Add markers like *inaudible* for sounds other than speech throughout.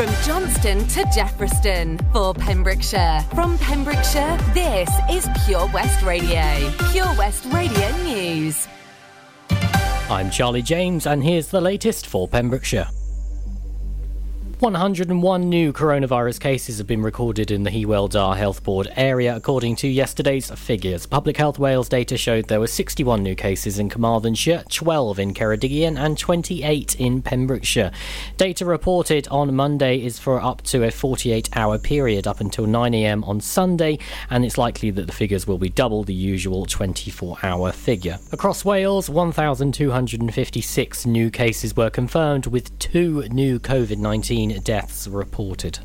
From Johnston to Jeffreyston for Pembrokeshire. From Pembrokeshire, this is Pure West Radio. Pure West Radio News. I'm Charlie James, and here's the latest for Pembrokeshire. 101 new coronavirus cases have been recorded in the Hywel Dda Health Board area, according to yesterday's figures. Public Health Wales data showed there were 61 new cases in Carmarthenshire, 12 in Ceredigion, and 28 in Pembrokeshire. Data reported on Monday is for up to a 48 hour period up until 9am on Sunday, and it's likely that the figures will be double the usual 24 hour figure. Across Wales, 1,256 new cases were confirmed, with two new COVID 19 deaths reported.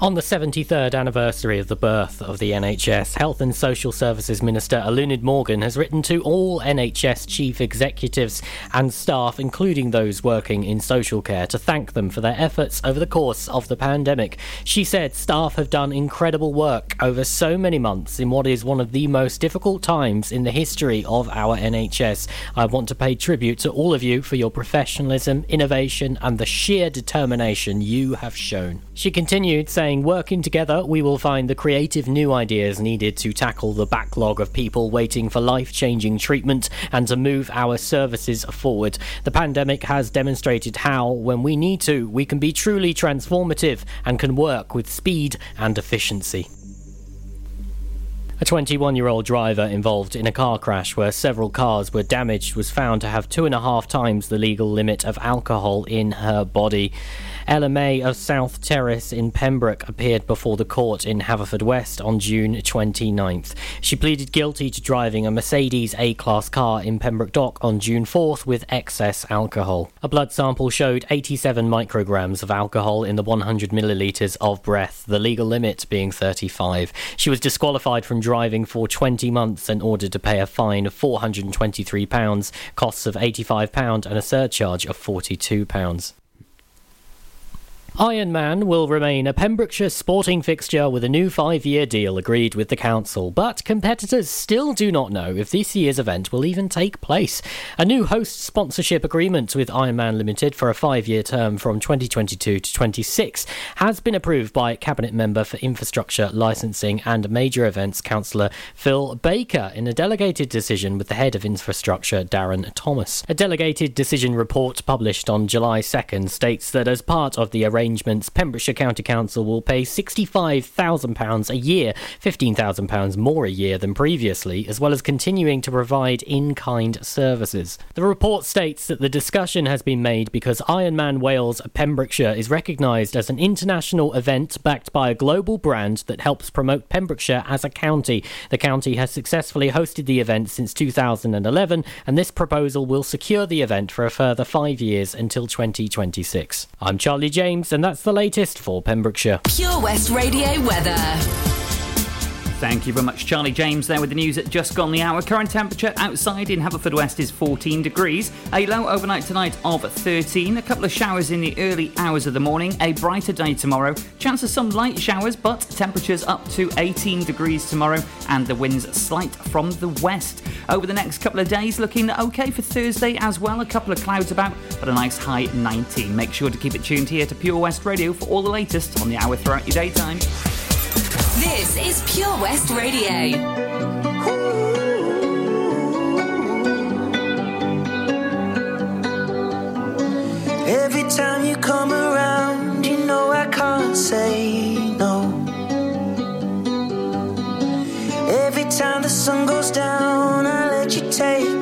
On the 73rd anniversary of the birth of the NHS, Health and Social Services Minister Eluned Morgan has written to all NHS chief executives and staff, including those working in social care, to thank them for their efforts over the course of the pandemic. She said staff have done incredible work over so many months in what is one of the most difficult times in the history of our NHS. I want to pay tribute to all of you for your professionalism, innovation, and the sheer determination you have shown. She continued, saying, saying, working together, we will find the creative new ideas needed to tackle the backlog of people waiting for life changing treatment and to move our services forward. The pandemic has demonstrated how, when we need to, we can be truly transformative and can work with speed and efficiency. A 21 year old driver involved in a car crash where several cars were damaged was found to have two and a half times the legal limit of alcohol in her body. Ella May of South Terrace in Pembroke appeared before the court in Haverfordwest on June 29th. She pleaded guilty to driving a Mercedes A Class car in Pembroke Dock on June 4th with excess alcohol. A blood sample showed 87 micrograms of alcohol in the 100 millilitres of breath, the legal limit being 35. She was disqualified from driving for 20 months and ordered to pay a fine of £423, costs of £85, and a surcharge of £42. Ironman will remain a Pembrokeshire sporting fixture with a new five year deal agreed with the council, but competitors still do not know if this year's event will even take place. A new host sponsorship agreement with Ironman Limited for a five year term from 2022 to 26 has been approved by Cabinet Member for Infrastructure, Licensing and Major Events Councillor Phil Baker in a delegated decision with the head of infrastructure, Darren Thomas. A delegated decision report published on July 2nd states that as part of the arrangement, arrangements, Pembrokeshire County Council will pay £65,000 a year, £15,000 more a year than previously, as well as continuing to provide in kind services. The report states that the discussion has been made because Ironman Wales Pembrokeshire is recognised as an international event backed by a global brand that helps promote Pembrokeshire as a county. The county has successfully hosted the event since 2011, and this proposal will secure the event for a further five years until 2026. I'm Charlie James and that's the latest for Pembrokeshire. Pure West Radio weather. Thank you very much, Charlie James, there with the news at just gone the hour. Current temperature outside in Haverfordwest is 14 degrees. A low overnight tonight of 13. A couple of showers in the early hours of the morning. A brighter day tomorrow. Chance of some light showers, but temperatures up to 18 degrees tomorrow, and the winds slight from the west. Over the next couple of days, looking okay for Thursday as well. A couple of clouds about, but a nice high 19. Make sure to keep it tuned here to Pure West Radio for all the latest on the hour throughout your daytime. This is Pure West Radio. Every time you come around, you know I can't say no. Every time the sun goes down, I let you take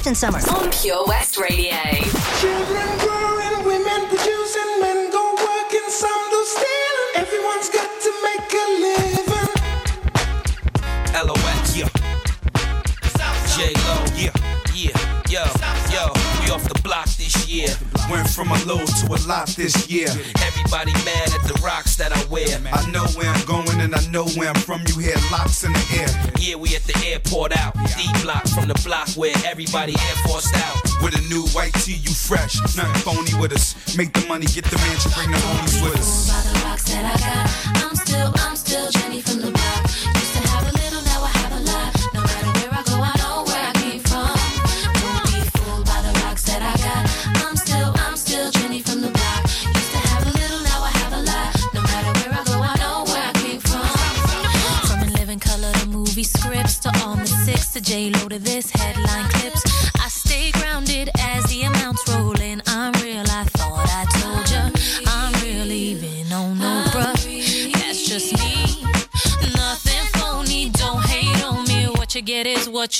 left in summer? on Pure West Radio. Children growing, women producing, men go working, some do stealing. Everyone's got to make a living. LOX, yeah. J Lo, yeah, yeah, yo, yo. We off the block this year. Went from a low to a lot this year. Everybody mad at the rocks that I wear. I know where I'm going and I know where I'm from. You hear locks in the air. The airport out. D block from the block where everybody air forced out. With a new white tee, you fresh. Nothing phony with us. Make the money, get the mansion, bring the homies with us. By the rocks that I got, I'm still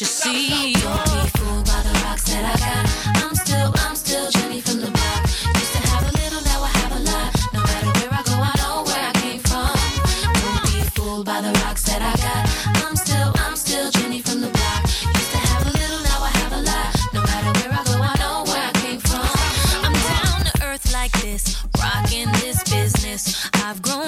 you see. Don't be fooled by the rocks that I got. I'm still, I'm still Jenny from the block. Used to have a little, now I have a lot. No matter where I go, I know where I came from. Don't be fooled by the rocks that I got. I'm still, I'm still Jenny from the block. Used to have a little, now I have a lot. No matter where I go, I know where I came from. I'm down to earth like this, rocking this business. I've grown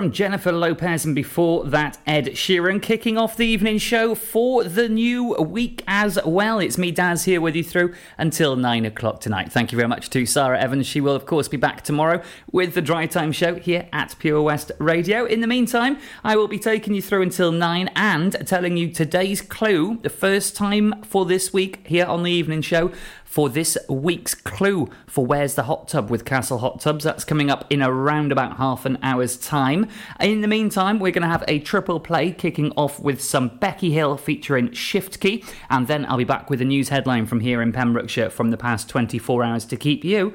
from Jennifer Lopez, and before that, Ed Sheeran kicking off the evening show for the new week as well. It's me, Daz, here with you through until nine o'clock tonight. Thank you very much to Sarah Evans. She will, of course, be back tomorrow with the Drive Time Show here at Pure West Radio. In the meantime, I will be taking you through until nine and telling you today's clue, the first time for this week here on the evening show for this week's clue for Where's the Hot Tub with Castle Hot Tubs. That's coming up in around about half an hour's time. In the meantime, we're going to have a triple play kicking off with some Becky Hill featuring Shift K3Y, and then I'll be back with a news headline from here in Pembrokeshire from the past 24 hours to keep you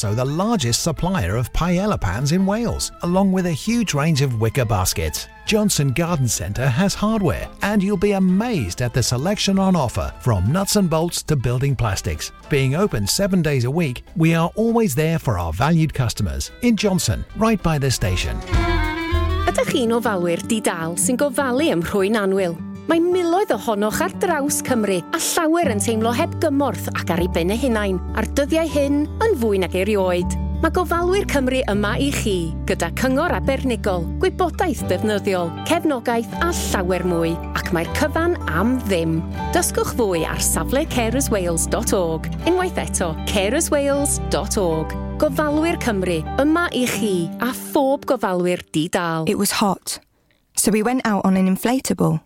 the largest supplier of paella pans in Wales, along with a huge range of wicker baskets. Johnston Garden Centre has hardware, and you'll be amazed at the selection on offer from nuts and bolts to building plastics. Being open seven days a week, we are always there for our valued customers in Johnston, right by the station. Ydych chi'n ofalwyr di-dal sy'n gofalu ym rhwy'n anwyl? Mae miloedd ohonoch ar draws Cymru a llawer yn teimlo heb gymorth ac ar ei ben eu hunain a'r dyddiau hyn yn fwy nag erioed. Mae gofalwyr Cymru yma i chi gyda cyngor abernigol, gwybodaeth defnyddiol, cefnogaeth a llawer mwy ac mae'r cyfan am ddim. Dysgwch fwy ar safle carerswales.org unwaith eto carerswales.org Gofalwyr Cymru yma i chi a phob gofalwyr di-dal. It was hot, so we went out on an inflatable –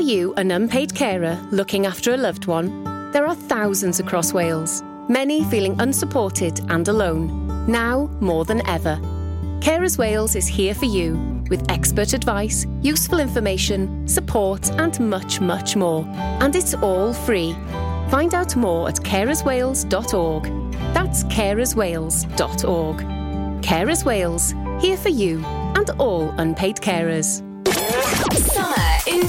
Are you an unpaid carer looking after a loved one? There are thousands across Wales, many feeling unsupported and alone, now more than ever. Carers Wales is here for you with expert advice, useful information, support, and much, much more. And it's all free. Find out more at carerswales.org. That's carerswales.org. Carers Wales, here for you and all unpaid carers. Summer in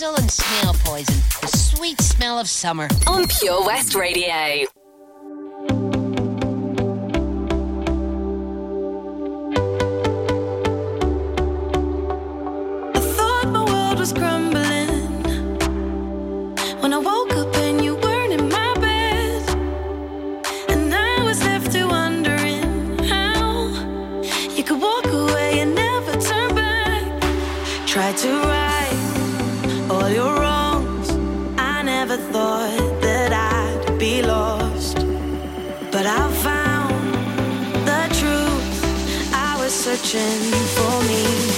And snail poison. The sweet smell of summer. on Pure West Radio. Your wrongs. I never thought that I'd be lost, but I found the truth. I was searching for me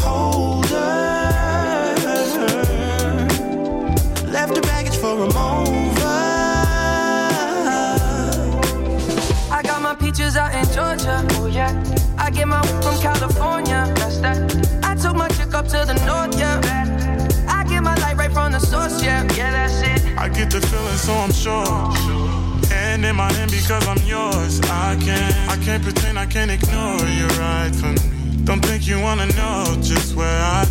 her baggage for a mover. I got my peaches out in Georgia. Oh yeah. I get my from California. That's that. I took my chick up to the north. Yeah. I get my light right from the source. Yeah, yeah, that's it. I get the feeling, so I'm sure. Hand in my hand because I'm yours. I can't, I can't pretend I can't ignore you right from me. Don't think you wanna know just where I've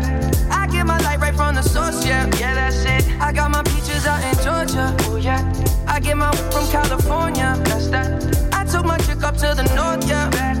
the source, yeah, yeah, that's it. I got my peaches out in Georgia, oh yeah. I get my from California, that's that. I took my chick up to the north, yeah. I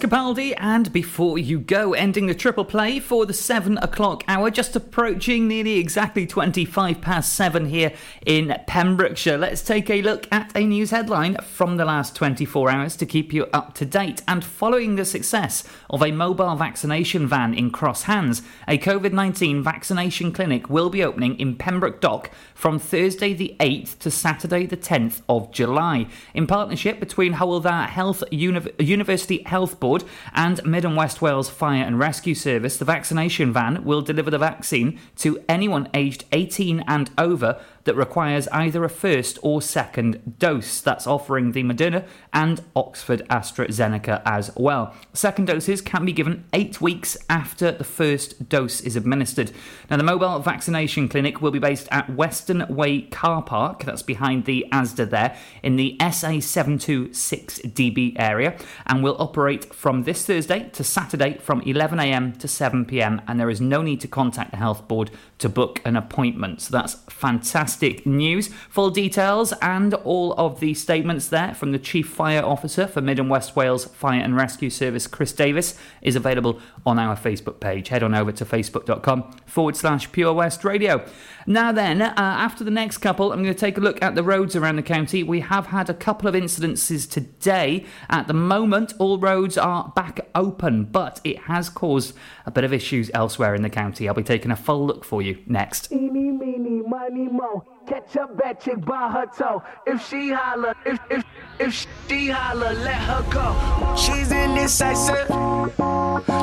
Capaldi and Before You Go, ending the triple play for the 7 o'clock hour, just approaching nearly exactly 25 past 7 here in Pembrokeshire. Let's take a look at a news headline from the last 24 hours to keep you up to date. And following the success of a mobile vaccination van in Cross Hands, a COVID 19 vaccination clinic will be opening in Pembroke Dock from Thursday the 8th to Saturday the 10th of July, in partnership between Hywel Health Uni- University Health Board and Mid and West Wales Fire and Rescue Service. The vaccination van will deliver the vaccine to anyone aged 18 and over that requires either a first or second dose. That's offering the Moderna and Oxford AstraZeneca as well. Second doses can be given eight weeks after the first dose is administered. Now, the mobile vaccination clinic will be based at Western Way Car Park, that's behind the ASDA there, in the SA726DB area, and will operate from this Thursday to Saturday from 11am to 7pm. And there is no need to contact the health board to book an appointment. So that's fantastic news. Full details and all of the statements there from the Chief Fire Officer for Mid and West Wales Fire and Rescue Service, Chris Davis, is available on our Facebook page. Head on over to facebook.com forward slash Pure West Radio. Now, then, uh, after the next couple, I'm going to take a look at the roads around the county. We have had a couple of incidences today. At the moment, all roads are back open, but it has caused a bit of issues elsewhere in the county. I'll be taking a full look for you next. Eeny, meeny, mo. Catch a bad chick by her toe. If she holler, if if if she holler, let her go. She's indecisive.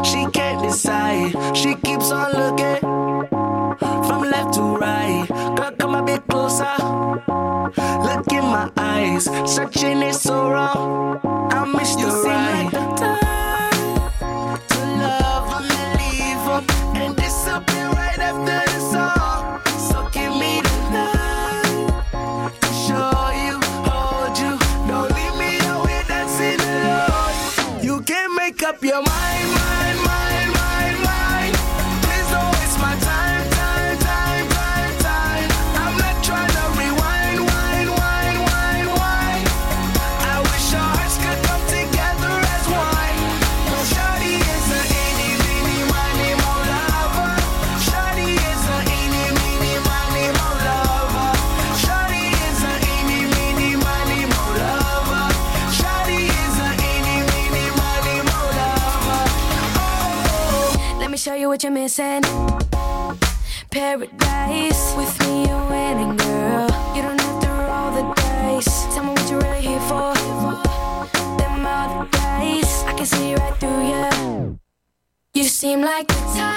She can't decide. She keeps on looking from left to right. Girl, come a bit closer. Look in my eyes. Searching is so wrong. I miss you the right. to love 'em and disappear right after you what you're missing. Paradise. With me, you're winning, girl. You don't have to roll the dice. Tell me what you're really here for. Them other days, I can see right through you. You seem like the type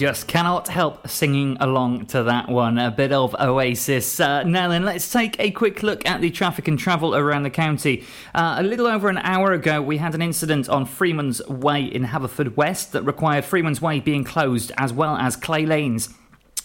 Just cannot help singing along to that one. A bit of Oasis. Uh, now then, let's take a quick look at the traffic and travel around the county. Uh, a little over an hour ago, we had an incident on Freeman's Way in Haverfordwest that required Freeman's Way being closed as well as Clay Lanes.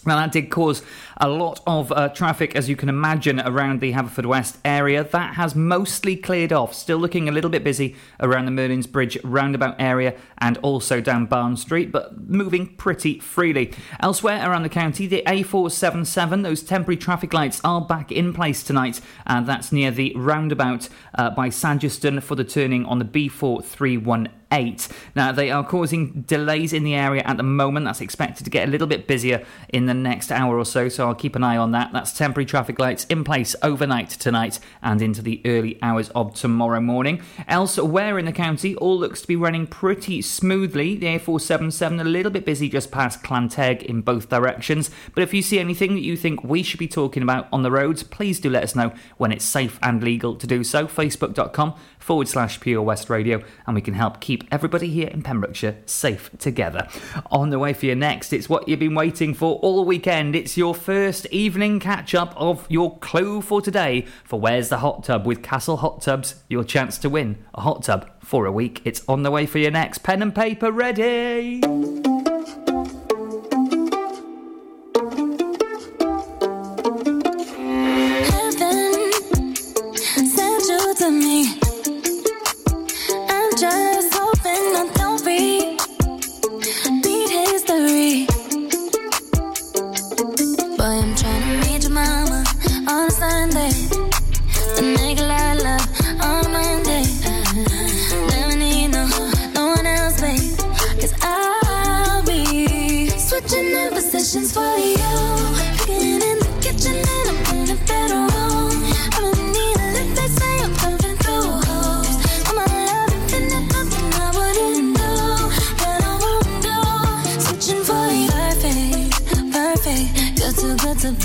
Now, that did cause a lot of uh, traffic, as you can imagine, around the Haverfordwest area. That has mostly cleared off. Still looking a little bit busy around the Merlin's Bridge roundabout area and also down Barn Street, but moving pretty freely. Elsewhere around the county, the A477, those temporary traffic lights are back in place tonight, and that's near the roundabout uh, by Sageston for the turning on the B431 8. Now, they are causing delays in the area at the moment. That's expected to get a little bit busier in the next hour or so, so I'll keep an eye on that. That's temporary traffic lights in place overnight tonight and into the early hours of tomorrow morning. Elsewhere in the county, all looks to be running pretty smoothly. The A477 a little bit busy just past Llanteg in both directions, but if you see anything that you think we should be talking about on the roads, please do let us know when it's safe and legal to do so. Facebook.com forward slash Pure West Radio, and we can help keep everybody here in Pembrokeshire safe together. On the way for you next, it's what you've been waiting for all weekend. It's your first evening catch up of your clue for today for Where's the Hot Tub with Castle Hot Tubs, your chance to win a hot tub for a week. It's on the way for you next. Pen and paper ready.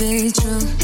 Be true.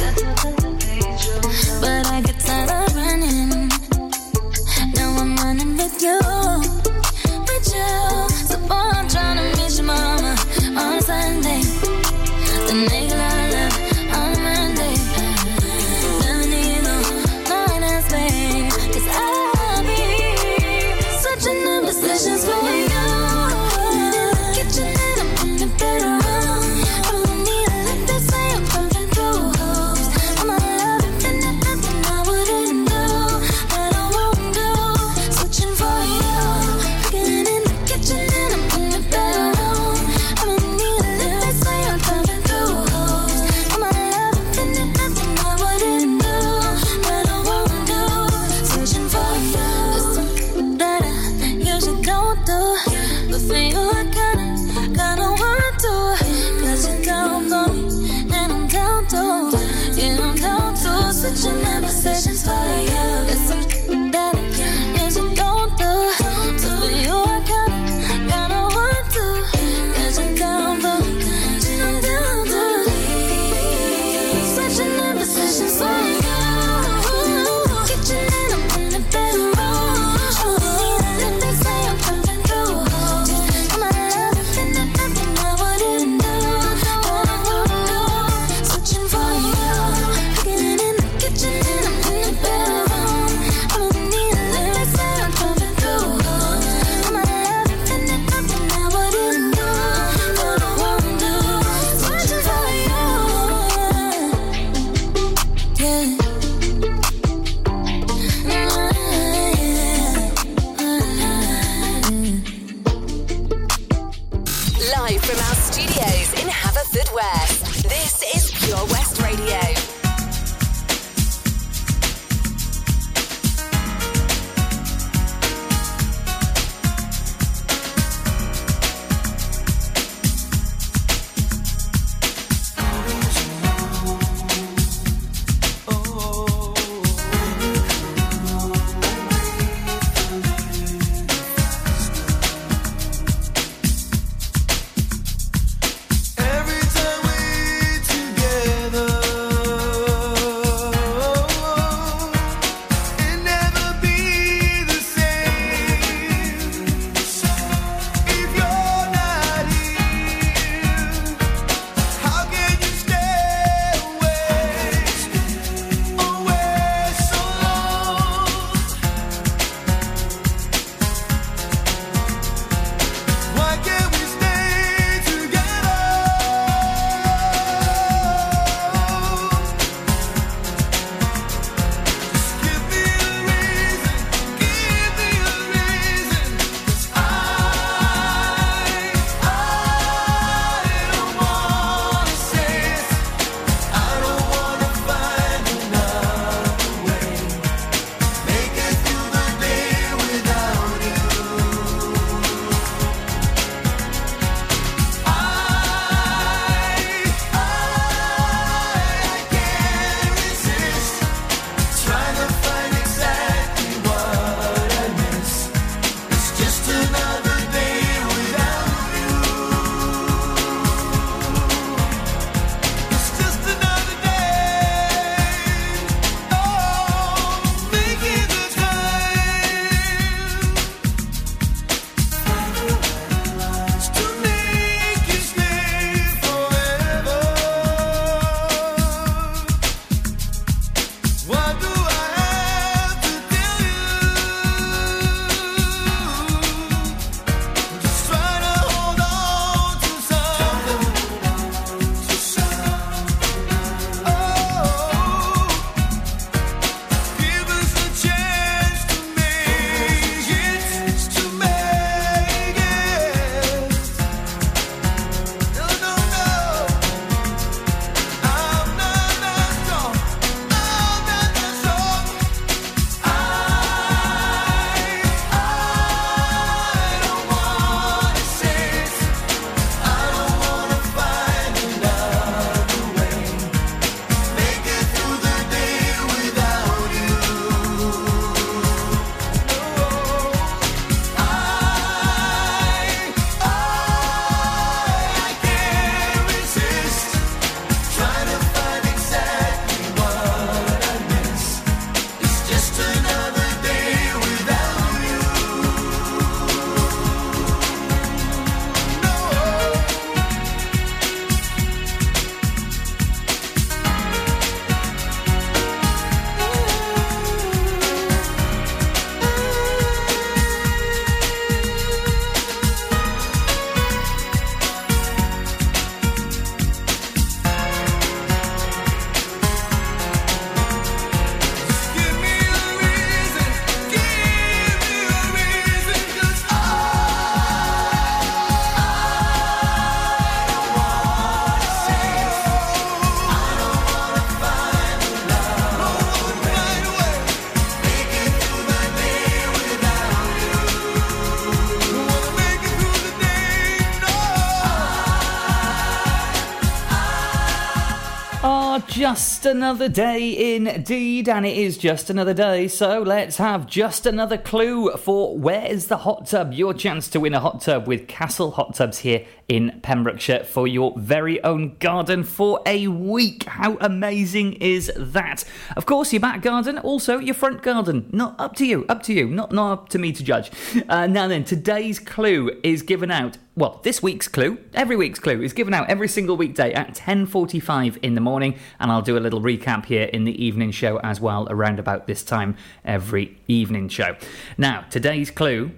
criança. Just another day indeed, and it is just another day, so let's have just another clue for Where's the Hot Tub? Your chance to win a hot tub with Castle Hot Tubs here in Pembrokeshire for your very own garden for a week. How amazing is that? Of course, your back garden, also your front garden. Not up to you, up to you, not, not up to me to judge. Uh, now then, today's clue is given out well, this week's clue, every week's clue, is given out every single weekday at 10:45 in the morning, and I'll do a little recap here in the evening show as well, around about this time every evening show. Now, today's clue: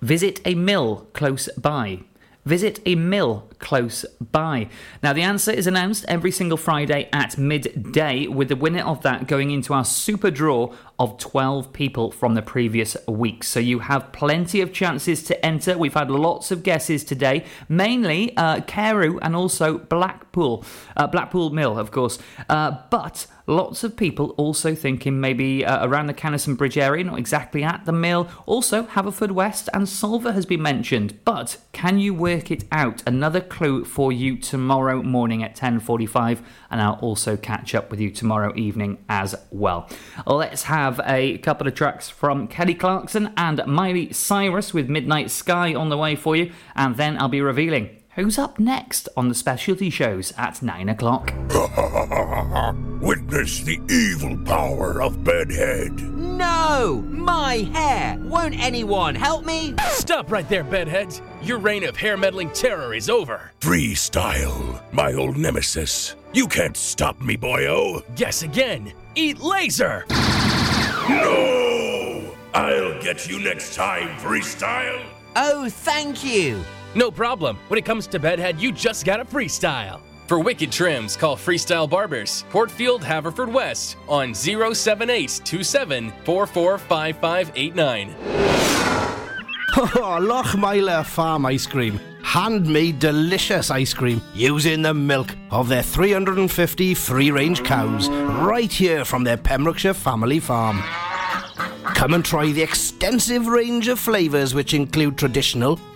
visit a mill close by. Visit a mill close by. Now, the answer is announced every single Friday at midday, with the winner of that going into our super draw of 12 people from the previous week. So you have plenty of chances to enter. We've had lots of guesses today, mainly uh, Carew and also Blackpool. Uh, Blackpool Mill, of course. Uh, but lots of people also thinking maybe uh, around the Canaston Bridge area, not exactly at the mill. Also, Haverfordwest and Solva has been mentioned. But can you work it out? Another clue for you tomorrow morning at 10:45, and I'll also catch up with you tomorrow evening as well. Let's have a couple of tracks from Kelly Clarkson and Miley Cyrus with Midnight Sky on the way for you, and then I'll be revealing who's up next on the specialty shows at nine o'clock. *laughs* Witness the evil power of Bedhead. No! My hair! Won't anyone help me? Stop right there, Bedhead! Your reign of hair meddling terror is over. Freestyle, my old nemesis. You can't stop me, boyo. Guess again. Eat laser. No! I'll get you next time, freestyle. Oh, thank you. No problem. When it comes to bedhead, you just gotta freestyle. For wicked trims, call Freestyle Barbers, Portfield, Haverfordwest on 07827 445589. Oh, *laughs* Lochmeyler Farm Ice Cream. Handmade delicious ice cream using the milk of their 350 free range cows right here from their Pembrokeshire family farm. Come and try the extensive range of flavours which include traditional,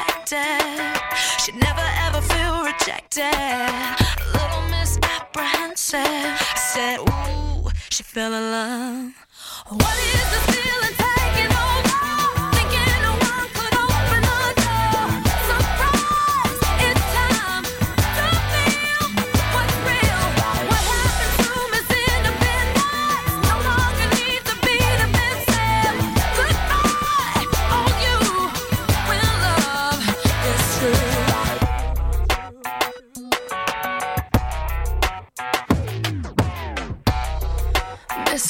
protected, she'd never ever feel rejected. A Little Miss Apprehensive said, Ooh, she fell in love. What is the feeling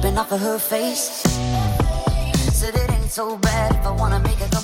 dripping off of her face. Said it ain't so bad if I wanna make it.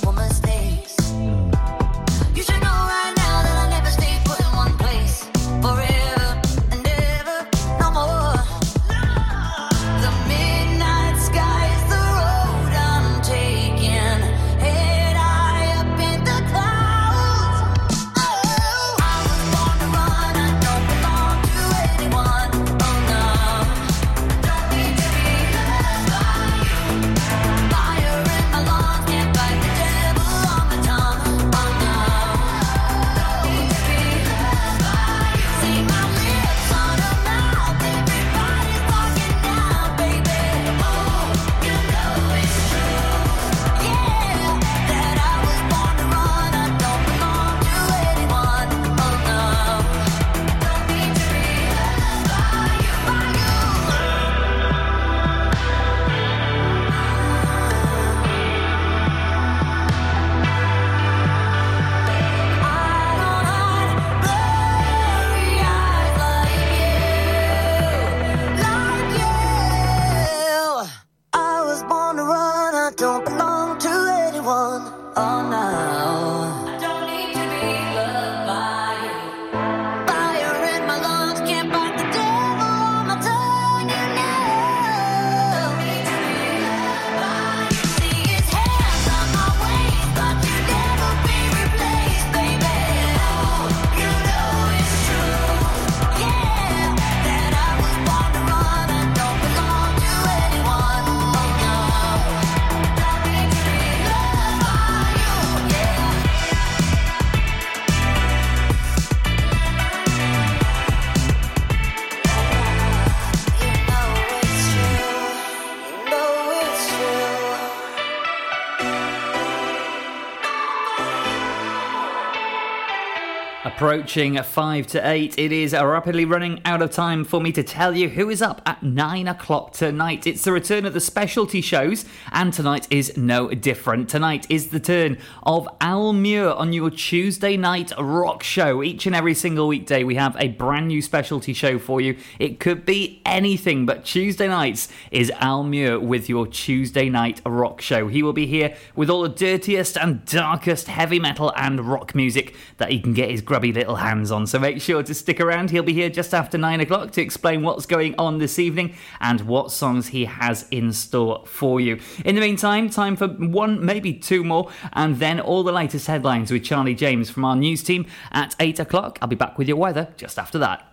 Approaching 5 to 8, it is rapidly running out of time for me to tell you who is up at 9 o'clock tonight. It's the return of the specialty shows, and tonight is no different. Tonight is the turn of Al Muir on your Tuesday night rock show. Each and every single weekday, we have a brand new specialty show for you. It could be anything, but Tuesday nights is Al Muir with your Tuesday night rock show. He will be here with all the dirtiest and darkest heavy metal and rock music that he can get his grubby little hands on. So make sure to stick around. He'll be here just after nine o'clock to explain what's going on this evening and what songs he has in store for you. In the meantime, time for one, maybe two more, and then all the latest headlines with Charlie James from our news team at eight o'clock. I'll be back with your weather just after that.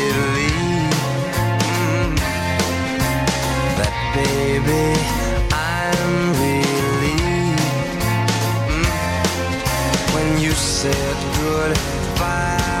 baby. I'm relieved mm, when you said goodbye.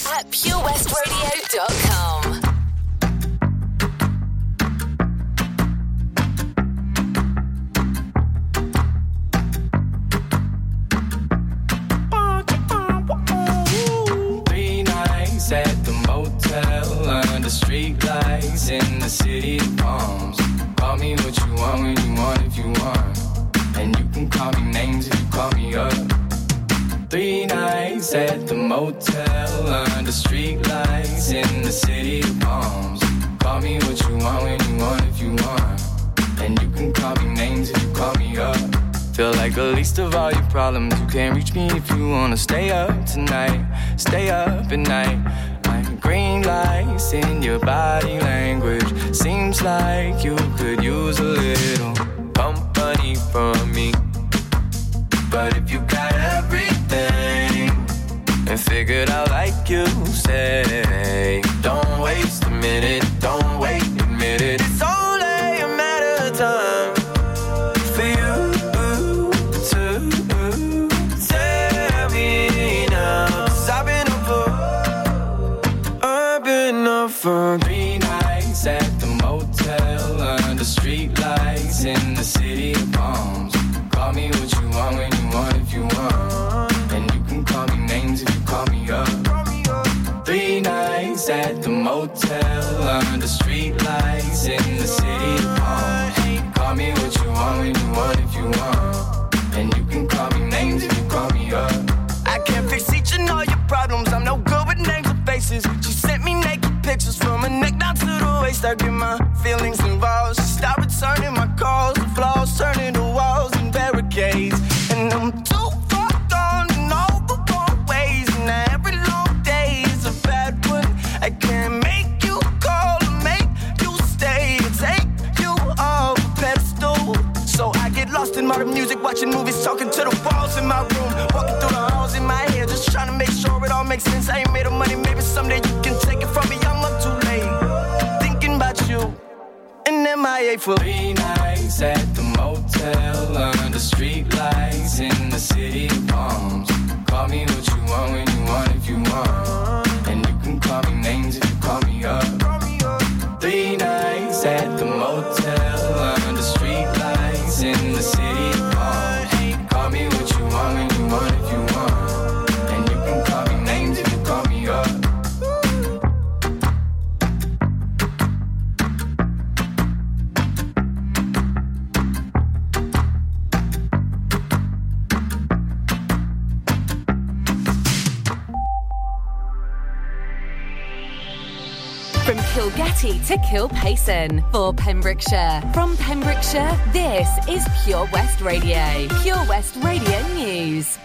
purewestradio.com. Three nights at the motel under street lights in the city of palms. Call me what you want when you want if you want. And you can call me names if you call me up. Three nights at the motel the least of all your problems. You can't reach me if you wanna stay up tonight. Stay up at night. Like green lights in your body language. Seems like you could use a little company from me. But if you got everything, and figured out like you say. Don't waste a minute, don't wait, a minute. It's only under street lights in the city of palms. Call me what you want when you want if you want. And you can call me names if you call me up. Three nights at the motel under the street lights in the city of palms. Call me what you want when you want if you want. And you can call me names if you call me up. I can't fix each and all your problems. I'm no good with names or faces. She sent me naked pictures from her neck down to the waist. I get my feelings for three nights at the motel under street lights in the city of palms. Call me what you want when Kilpayson for Pembrokeshire. From Pembrokeshire, this is Pure West Radio. Pure West Radio News.